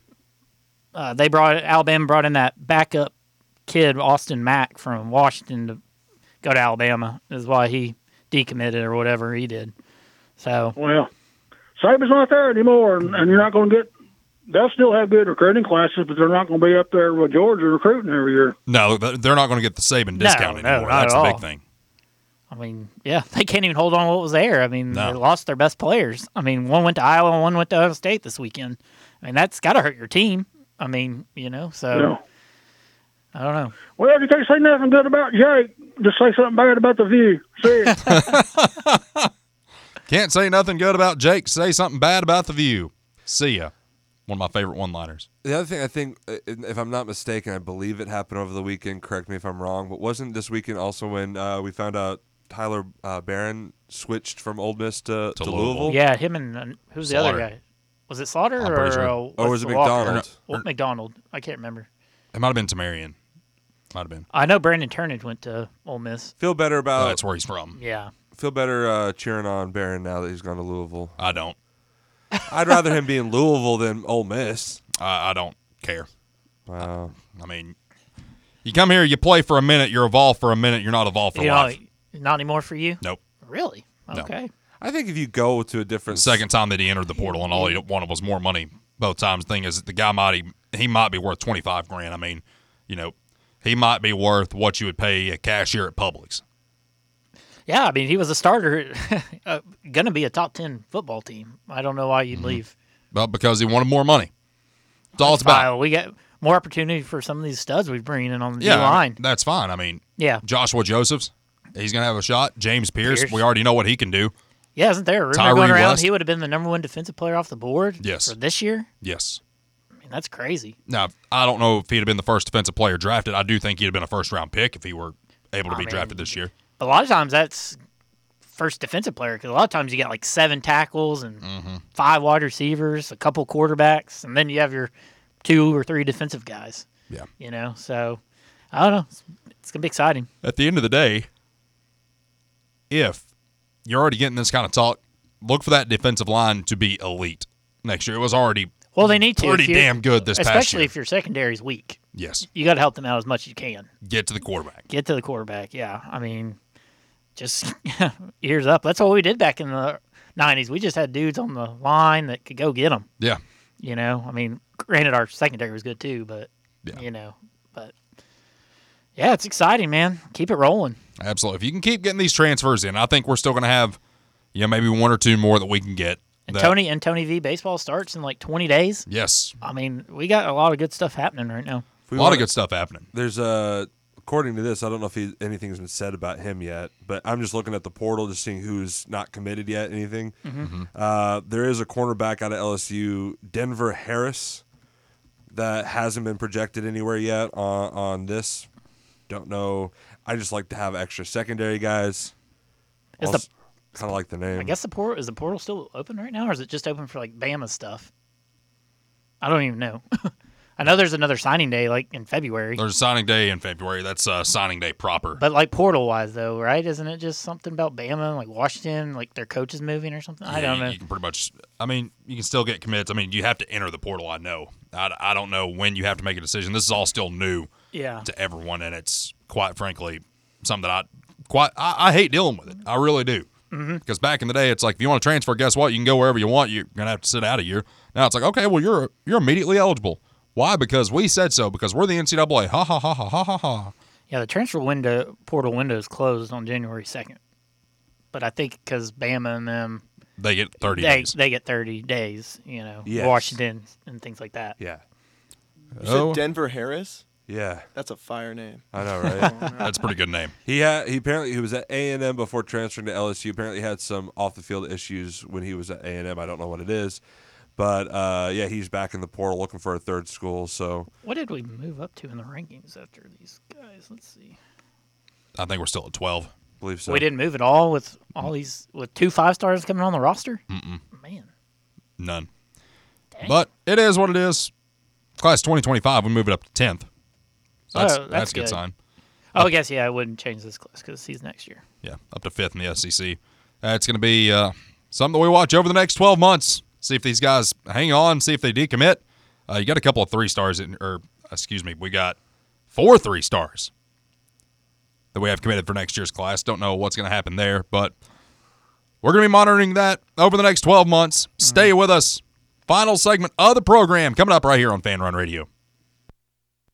uh, they brought Alabama brought in that backup kid Austin Mack from Washington to go to Alabama. Is why he decommitted or whatever he did. So Well, Saban's not there anymore, and, and you're not going to get. They'll still have good recruiting classes, but they're not going to be up there with Georgia recruiting every year. No, th- they're not going to get the Saban discount no, anymore. not That's at the big thing. I mean, yeah, they can't even hold on to what was there. I mean, No. they lost their best players. I mean, one went to Iowa and one went to Ohio State this weekend. I mean, that's got to hurt your team. I mean, you know, so Yeah. I don't know. Well, if you can't say nothing good about Jake, just say something bad about the view. See. Can't say nothing good about Jake. Say something bad about the view. See ya. One of my favorite one-liners. The other thing I think, uh, if I'm not mistaken, I believe it happened over the weekend. Correct me if I'm wrong, but wasn't this weekend also when uh, we found out Tyler uh, Baron switched from Ole Miss to, To to, Louisville. Louisville? Yeah, him and uh, who's the other Slaughter. guy? Was it Slaughter I'm or pretty sure. uh, Or was it the Walker? McDonald? Well, McDonald. I can't remember. It might have been Tamarion. Might have been. I know Brandon Turnage went to Ole Miss. Feel better about that's where he's from. Yeah. feel better uh, cheering on Baron now that he's gone to Louisville. I don't. I'd rather him be in Louisville than Ole Miss. I, I don't care. Wow. I mean, you come here, you play for a minute, you're evolved for a minute, you're not evolved for You know, life. not anymore for you. Nope. Really? No. Okay. I think if you go to a different Second time that he entered the portal, and all he wanted was more money. Both times, thing is, the guy might he, he might be worth twenty five grand. I mean, you know, he might be worth what you would pay a cashier at Publix. Yeah, I mean, he was a starter, uh, going to be a top 10 football team. I don't know why you'd Mm-hmm. leave. But because he wanted more money, that's all it's about. Fine, We get more opportunity for some of these studs we bring in on the Yeah, line. that's fine. I mean, Yeah. Joshua Josephs, he's gonna have a shot. James Pearce, Pearce. we already know what he can do. Yeah, isn't there a rumor Tyree going around West. he would have been the number one defensive player off the board Yes. for this year? Yes. Mean, that's crazy. Now, I don't know if he'd have been the first defensive player drafted. I do think he'd have been a first round pick if he were able to I be mean, drafted this year. A lot of times that's first defensive player because a lot of times you get like seven tackles and Mm-hmm. five wide receivers, a couple quarterbacks, and then you have your two or three defensive guys. Yeah. You know, so I don't know. It's, it's gonna be exciting. At the end of the day, if you're already getting this kind of talk, look for that defensive line to be elite next year. It was already Well, they need to. pretty damn good this past year. especially if your secondary's weak. yes, You got to help them out as much as you can. get to the quarterback. Get to the quarterback. Yeah, I mean, just ears up. That's what we did back in the '90s. We just had dudes on the line that could go get them. Yeah, You know, I mean, granted our secondary was good too, but Yeah. you know, but yeah, it's exciting, man. Keep it rolling. absolutely. If you can keep getting these transfers in, I think we're still going to have, you know, maybe one or two more that we can get. And that- Tony and Tony V baseball starts in like 20 days. Yes, I mean, we got a lot of good stuff happening right now. A lot of wanna- good stuff happening. There's a according to this, I don't know if he, anything's been said about him yet, but I'm just looking at the portal, just seeing who's not committed yet. Anything? Mm-hmm. Uh, there is a cornerback out of LSU, Denver Harris, that hasn't been projected anywhere yet on on this. Don't know. I just like to have extra secondary guys. Is the- kind of like the name. I guess the portal is the portal still open right now, or is it just open for like Bama stuff? I don't even know. I know there's another signing day like in February, There's a signing day in February. That's uh, signing day proper. but like portal wise though, right? Isn't it just something about Bama, like Washington, like their coach is moving or something? I Yeah, don't you- know. You can pretty much. I mean, you can still get commits. I mean, you have to enter the portal. I know. I, I don't know when you have to make a decision. This is all still new yeah, to everyone, and it's quite frankly something that I quite I, I hate dealing with it. I really do. Mm-hmm. Because back in the day, it's like if you want to transfer, guess what? You can go wherever you want. You're gonna have to sit out a year. Now it's like, okay, well you're you're immediately eligible. Why? Because we said so. Because we're the NCAA. Ha ha ha ha ha ha ha. yeah. The transfer window portal window is closed on January second, but I think because Bama and them They get thirty they days. they get thirty days. You know, Yes. Washington and things like that. yeah, You Oh. said Denver Harris? Yeah. That's a fire name. I know, right? That's a pretty good name. He had he apparently he was at A and M before transferring to LSU. Apparently had some off the field issues when he was at A and M. I don't know what it is, but uh, yeah, he's back in the portal looking for a third school. So What did we move up to in the rankings after these guys? Let's see. I think we're still at twelve. I believe so. We didn't move at all with all these with two five stars coming on the roster. Mm-mm. Man, None. But it is what it is. Class 2025, we move it up to 10th. That's, Oh, that's that's a good good. sign. oh, I guess yeah, I wouldn't change this class because he's next year. Yeah, up to fifth in the SEC. That's going to be uh, something that we watch over the next 12 months. See if these guys hang on, see if they decommit. Uh, you got a couple of three stars, in, or excuse me, we got four three stars that we have committed for next year's class. Don't know what's going to happen there, but we're going to be monitoring that over the next 12 months. Stay with us. Final segment of the program coming up right here on Fan Run Radio.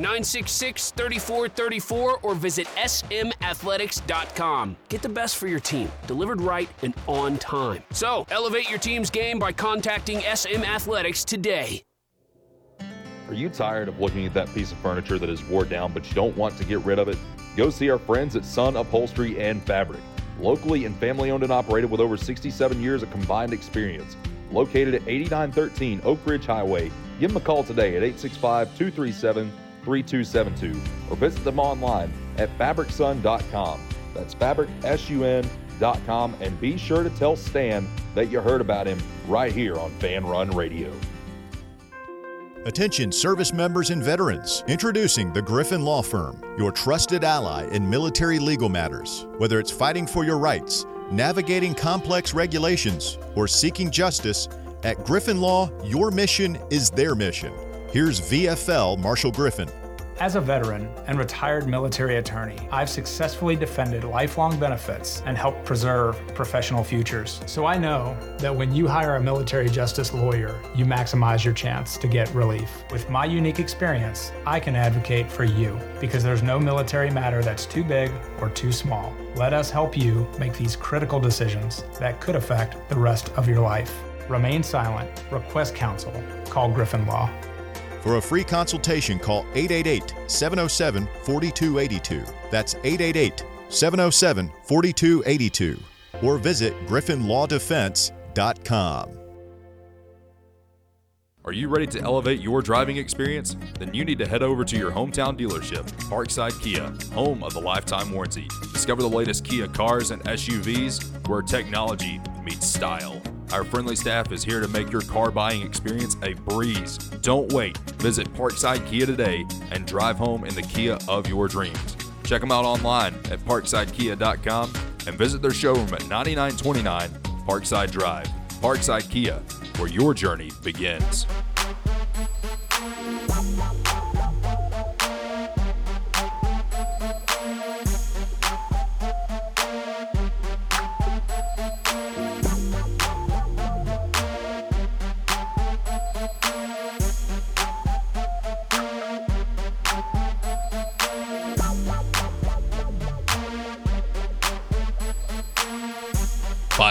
966 3434 or visit smathletics.com. Get the best for your team, delivered right and on time. So, elevate your team's game by contacting SM Athletics today. Are you tired of looking at that piece of furniture that is wore down but you don't want to get rid of it? Go see our friends at Sun Upholstery and Fabric. Locally and family owned and operated with over 67 years of combined experience. Located at 8913 Oak Ridge Highway, give them a call today at 865 237 3272 or visit them online at fabricsun.com. That's fabricsun.com and be sure to tell Stan that you heard about him right here on Fan Run Radio. Attention service members and veterans. Introducing the Griffin Law Firm, your trusted ally in military legal matters. Whether it's fighting for your rights, navigating complex regulations, or seeking justice, at Griffin Law, your mission is their mission. Here's VFL Marshall Griffin. As a veteran and retired military attorney, I've successfully defended lifelong benefits and helped preserve professional futures. So I know that when you hire a military justice lawyer, you maximize your chance to get relief. With my unique experience, I can advocate for you because there's no military matter that's too big or too small. Let us help you make these critical decisions that could affect the rest of your life. Remain silent, request counsel, call Griffin Law. For a free consultation, call 888 707 4282. That's 888 707 4282. Or visit griffinlawdefense.com. Are you ready to elevate your driving experience? Then you need to head over to your hometown dealership, Parkside Kia, home of the lifetime warranty. Discover the latest Kia cars and SUVs where technology meets style. Our friendly staff is here to make your car buying experience a breeze. Don't wait. Visit Parkside Kia today and drive home in the Kia of your dreams. Check them out online at parksidekia.com and visit their showroom at 9929 Parkside Drive. Parkside Kia, where your journey begins.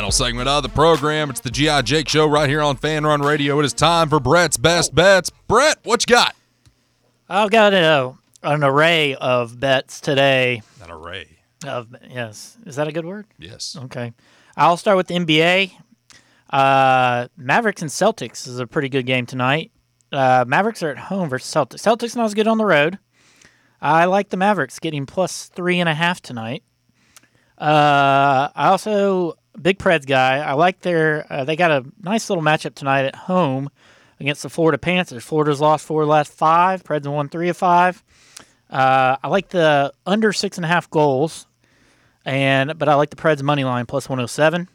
Final segment of the program. It's the GI Jake Show right here on Fan Run Radio. It is time for Brett's best bets. Brett, what you got? I've got a, an array of bets today. An array. Of yes, is that a good word? Yes. Okay, I'll start with the NBA. Uh, Mavericks and Celtics is a pretty good game tonight. Uh, Mavericks are at home versus Celtics. Celtics not as good on the road. I like the Mavericks getting plus three and a half tonight. Uh, I also big Preds guy. I like their. Uh, they got a nice little matchup tonight at home against the Florida Panthers. Florida's lost four last five. Preds won three of five. Uh, I like the under six and a half goals, and but I like the Preds money line plus one hundred seven.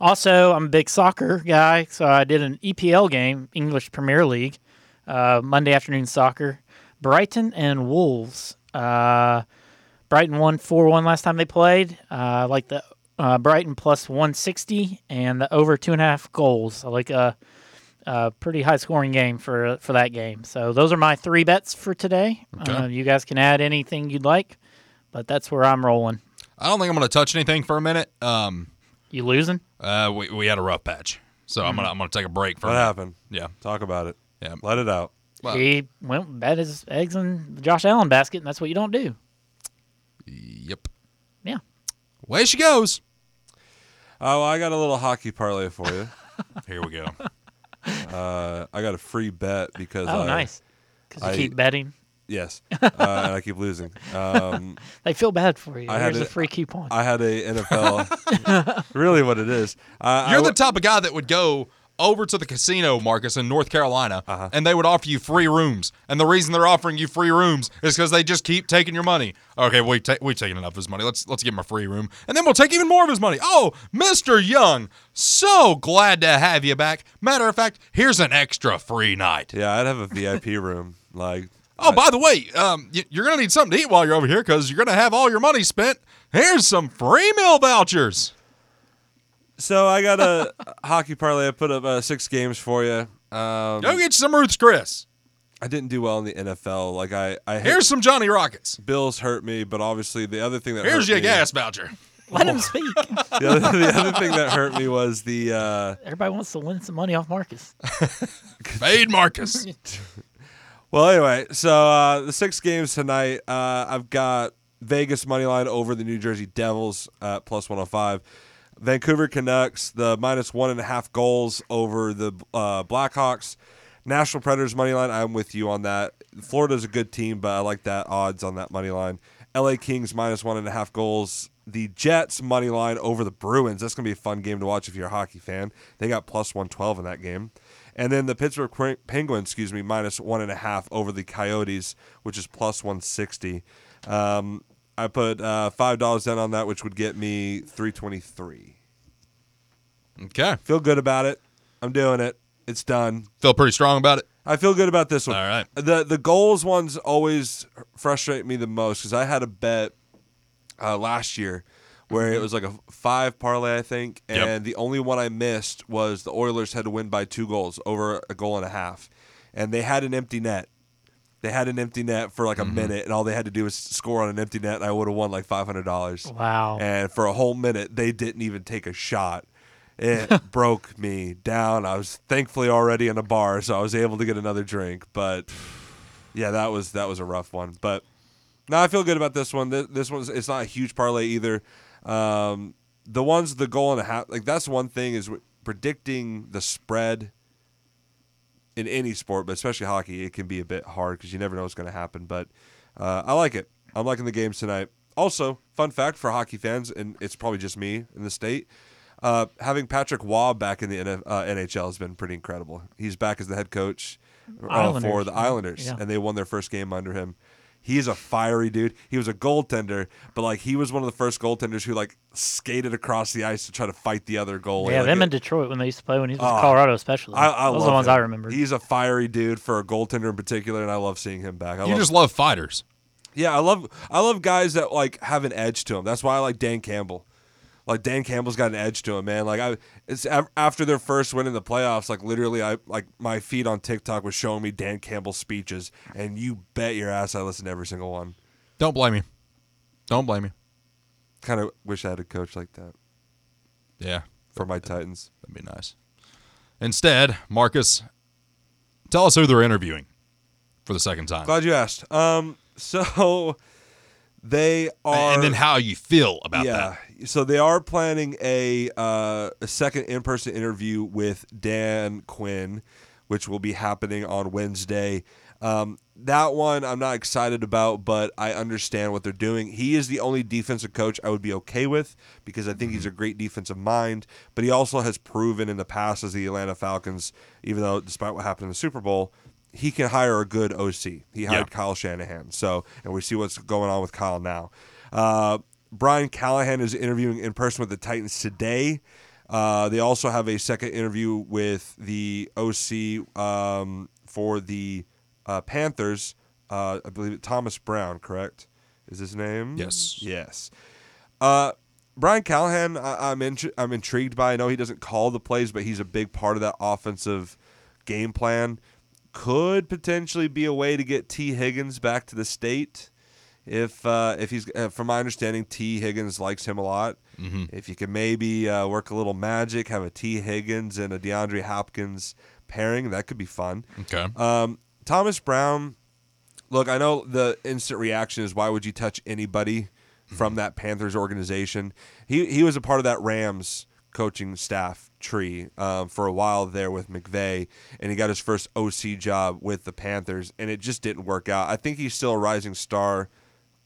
Also, I'm a big soccer guy, so I did an EPL game, English Premier League, uh, Monday afternoon soccer. Brighton and Wolves. Uh, Brighton won 4 1 last time they played. Uh, I like the uh, Brighton plus 160 and the over two and a half goals. I like a, a pretty high scoring game for for that game. So those are my three bets for today. Okay. Uh, you guys can add anything you'd like, but that's where I'm rolling. I don't think I'm going to touch anything for a minute. Um, You losing? uh, we, we had a rough patch, so I'm gonna I'm gonna take a break for What a happened? Yeah. Talk about it. Yeah. Let it out. Well, he went bet his eggs in the Josh Allen basket, and that's what you don't do. Yep. Yeah. Way she goes. Oh, I got a little hockey parlay for you. Here we go. uh, I got a free bet because Oh, I, nice. Because you I- keep betting. Yes, uh, and I keep losing. Um, They feel bad for you. I had Here's a a- free coupon. I had a NFL. really, what it is. Uh, I You're the w- type of guy that would go over to the casino, Marcus, in North Carolina, Uh-huh. and they would offer you free rooms. And the reason they're offering you free rooms is because they just keep taking your money. Okay, we ta- we've taken enough of his money. Let's let's give him a free room, and then we'll take even more of his money. Oh, Mister Young, so glad to have you back. Matter of fact, here's an extra free night. yeah, I'd have a VIP room. Like, Oh, by the way, um, you're gonna need something to eat while you're over here because you're gonna have all your money spent. Here's some free meal vouchers. So I got a hockey parlay. I put up uh, six games for you. Um, Go get you some Ruth's Chris. I didn't do well in the NFL. Like I, I hate- Here's some Johnny Rockets. Bills hurt me, but obviously the other thing that Here's hurt your me, gas voucher. Let him speak. The other, the other thing that hurt me was the uh, Everybody wants to win some money off Marcus. Fade Marcus. Well, anyway, so uh, the six games tonight, uh, I've got Vegas money line over the New Jersey Devils at plus 105. Vancouver Canucks, the minus one and a half goals over the uh, Blackhawks. National Predators money line, I'm with you on that. Florida's a good team, but I like that odds on that money line. LA Kings minus one and a half goals. The Jets money line over the Bruins. That's going to be a fun game to watch if you're a hockey fan. They got plus 112 in that game. And then the Pittsburgh Penguins, excuse me, minus one and a half over the Coyotes, which is plus 160. Um, I put uh, $5 down on that, which would get me 323 Okay. Feel good about it. I'm doing it. It's done. Feel pretty strong about it. I feel good about this one. All right. The the goals ones always frustrate me the most because I had a bet uh, last year where it was like a five parlay, I think, Yep. and the only one I missed was the Oilers had to win by two goals over a goal and a half, and they had an empty net. They had an empty net for like a minute, and all they had to do was score on an empty net, and I would have won like five hundred dollars. Wow. And for a whole minute, they didn't even take a shot. It broke me down. I was thankfully already in a bar, so I was able to get another drink. But yeah, that was that was a rough one. But no, I feel good about this one. This, this one's it's not a huge parlay either. Um, the ones the goal and a half, like that's one thing is predicting the spread in any sport, but especially hockey, it can be a bit hard because you never know what's going to happen. But uh, I like it. I'm liking the games tonight. Also, fun fact for hockey fans, and it's probably just me in the state. Uh, having Patrick Roy back in the NF, uh, NHL has been pretty incredible. He's back as the head coach uh, for the Islanders, Yeah. and they won their first game under him. He's a fiery dude. He was a goaltender, but like he was one of the first goaltenders who like skated across the ice to try to fight the other goalie. yeah, Like, them it- in Detroit when they used to play when he was in ah, Colorado, especially. I, I Those love are the ones him. I remember. He's a fiery dude for a goaltender in particular, and I love seeing him back. I You love, just love fighters. yeah, I love I love guys that like have an edge to them. That's why I like Dan Campbell. Like Dan Campbell's got an edge to him, man. Like I, it's after their first win in the playoffs. Like literally, I like my feed on TikTok was showing me Dan Campbell's speeches, and you bet your ass I listened to every single one. Don't blame me. Don't blame me. Kind of wish I had a coach like that Yeah, for my Titans. that'd be nice. Instead, Marcus, tell us who they're interviewing for the second time, Glad you asked. Um, so they are, and then how you feel about yeah. that. So they are planning a uh, a second in person interview with Dan Quinn, which will be happening on Wednesday. Um, that one I'm not excited about, but I understand what they're doing. He is the only defensive coach I would be okay with because I think he's a great defensive mind. But he also has proven in the past as the Atlanta Falcons, even though despite what happened in the Super Bowl, he can hire a good OC. He hired Yeah. Kyle Shanahan. So, and we see what's going on with Kyle now. Uh, Brian Callahan is interviewing in person with the Titans today. Uh, they also have a second interview with the OC um, for the uh, Panthers. Uh, I believe it, Thomas Brown, correct? Is his name? Yes. Yes. Uh, Brian Callahan, I, I'm intri- I'm intrigued by. I know he doesn't call the plays, but he's a big part of that offensive game plan. Could potentially be a way to get Tee Higgins back to the state. If uh, if he's uh, from my understanding, Tee Higgins likes him a lot. If you can maybe uh, work a little magic, have a Tee Higgins and a DeAndre Hopkins pairing, that could be fun. Okay. Um, Thomas Brown, look, I know the instant reaction is why would you touch anybody from that Panthers organization? He he was a part of that Rams coaching staff tree um, for a while there with McVay, and he got his first OC job with the Panthers, and it just didn't work out. I think he's still a rising star.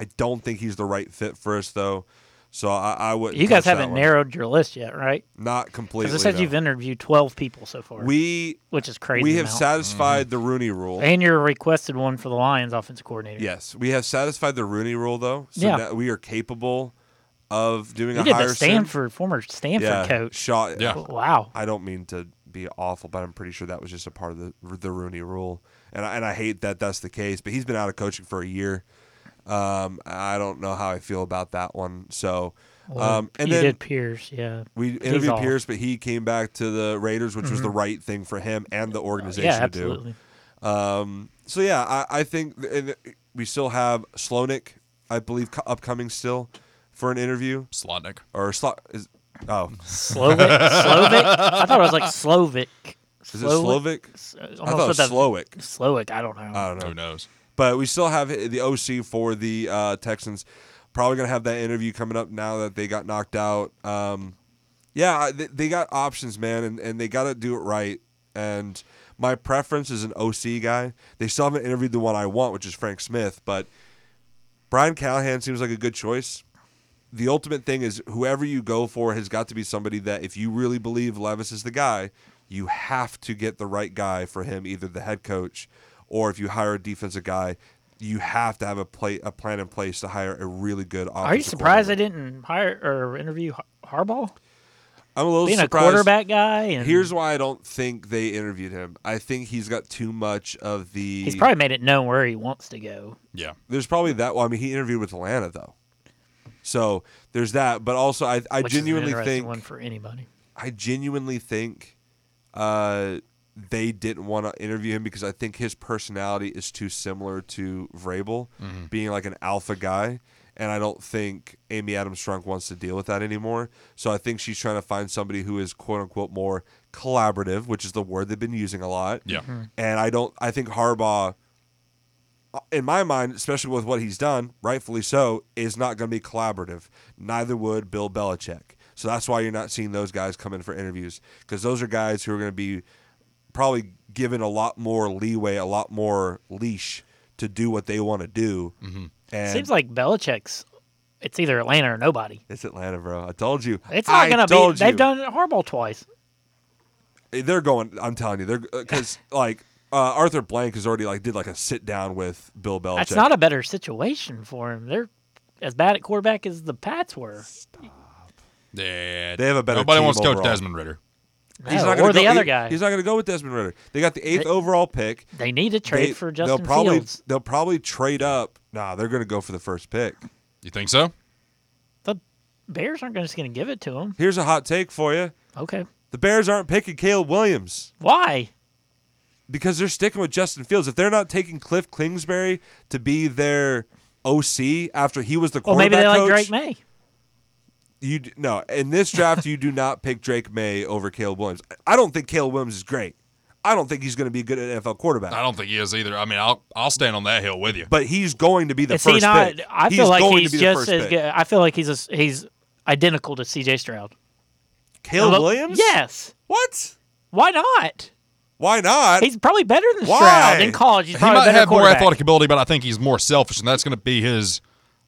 I don't think he's the right fit for us though. So I, I would. You guys haven't narrowed your list yet, right? Not completely. Because it says no. you've interviewed 12 people so far. We which is crazy. We have amount. satisfied mhm. the Rooney Rule. And you're requested one for the Lions offensive coordinator. Yes, we have satisfied the Rooney Rule though, so Yeah. that we are capable of doing You a did higher the sim. Stanford, former Stanford yeah, coach. Shaw, Yeah. Wow. I don't mean to be awful, but I'm pretty sure that was just a part of the the Rooney Rule, and I, and I hate that that's the case. But he's been out of coaching for a year. Um, I don't know how I feel about that one. So, Well, um, and you then did Pierce, yeah. we He's interviewed off. Pierce, but he came back to the Raiders, which was the Mhm. right thing for him and the organization to absolutely. do. Um, so yeah, I, I think and we still have Slonik, I believe, co- upcoming still for an interview. Slotnick or Slot is oh Slovak? Slovak? I thought it was like Slovic. Is it Slovak? S- I almost thought it was with the- Slowick. Slowick, I don't know. I don't know. Who knows? But we still have the OC for the uh, Texans. Probably gonna have that interview coming up now that they got knocked out. Um, yeah, they, they got options, man, and, and they got to do it right. And my preference is an OC guy. They still haven't interviewed the one I want, which is Frank Smith. But Brian Callahan seems like a good choice. The ultimate thing is whoever you go for has got to be somebody that if you really believe Levis is the guy, you have to get the right guy for him, either the head coach or if you hire a defensive guy, you have to have a play a plan in place to hire a really good offensive Are you surprised they didn't hire or interview Harbaugh? I'm a little Being surprised. a quarterback guy, and Here's why I don't think they interviewed him. I think he's got too much of the. he's probably made it known where he wants to go. Yeah. There's probably that. Well, I mean, he interviewed with Atlanta though, so there's that. But also, I I which is an genuinely think one for anybody. I genuinely think uh, they didn't want to interview him because I think his personality is too similar to Vrabel, Mhm. being like an alpha guy. And I don't think Amy Adams Strunk wants to deal with that anymore. So I think she's trying to find somebody who is quote unquote more collaborative, which is the word they've been using a lot. Yeah. Mhm. And I don't. I think Harbaugh, uh, in my mind, especially with what he's done, rightfully so, is not going to be collaborative. Neither would Bill Belichick. So that's why you're not seeing those guys come in for interviews because those are guys who are going to be probably given a lot more leeway, a lot more leash to do what they want to do. Mm-hmm. And Seems like Belichick's. It's either Atlanta or nobody. it's Atlanta, bro. I told you. It's not I gonna be. told They've you. done horrible twice. They're going. I'm telling you, they're because like uh, Arthur Blank has already like did like a sit down with Bill Belichick. That's not a better situation for him. They're as bad at quarterback as the Pats were. Stop. Yeah. They have a better Nobody team wants to coach. Desmond Ridder. He's No, not gonna or the go- other he- guy. He's not going to go with Desmond Ridder. They got the eighth They- overall pick. They need to trade They- for they'll Justin probably, Fields. They'll probably trade up. Nah, they're going to go for the first pick. You think so? The Bears aren't just going to give it to him. Here's a hot take for you. Okay. The Bears aren't picking Caleb Williams Why? because they're sticking with Justin Fields. If they're not taking Cliff Kingsbury to be their OC after he was the quarterback. Well, maybe quarterback they like Drake Maye. You no in this draft you do not pick Drake Maye over Caleb Williams. I don't think Caleb Williams is great. I don't think he's going to be a good NFL quarterback. I don't think he is either. I mean, I'll I'll stand on that hill with you. But he's going to be the Is he first not? pick. I He's feel like going he's to be the just as good. I feel like he's a, he's identical to C.J. Stroud. Caleb Look- Williams? Yes. What? Why not? Why not? He's probably better than Why? Stroud in college. He's he might better have more athletic ability, but I think he's more selfish, and that's going to be his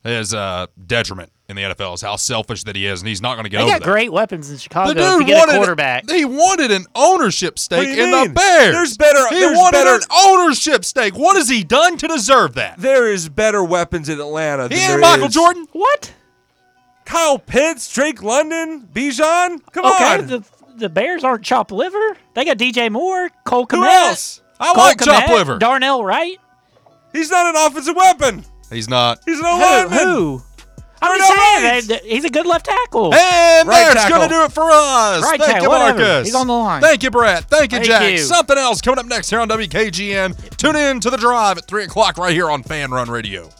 his uh, detriment in the NFL. Is how selfish that he is, and he's not going to get They over got that. great weapons in Chicago The to dude get wanted a quarterback. He wanted an ownership stake do you in the? Bears. There's better- He there's wanted better- an ownership stake. What has he done to deserve that? There is better weapons in Atlanta. Than He there Michael is- Jordan. What? Kyle Pitts, Drake London, Bijan. Come okay, on. the the Bears aren't chop liver. They got DJ Moore, Cole Who Kmet. else? I Cole like chop Kmet, liver. Darnell Wright. He's not an offensive weapon. He's not. He's an Who? lineman. Who? I'm Darnell just saying that- that he's a good left tackle. And Right that's tackle. going to do it for us. Right Thank tackle, you, whatever. Marcus. He's on the line. Thank you, Brett. Thank you, Thank Jack. you. Something else coming up next here on WKGN. Tune in to the drive at 3 o'clock right here on Fan Run Radio.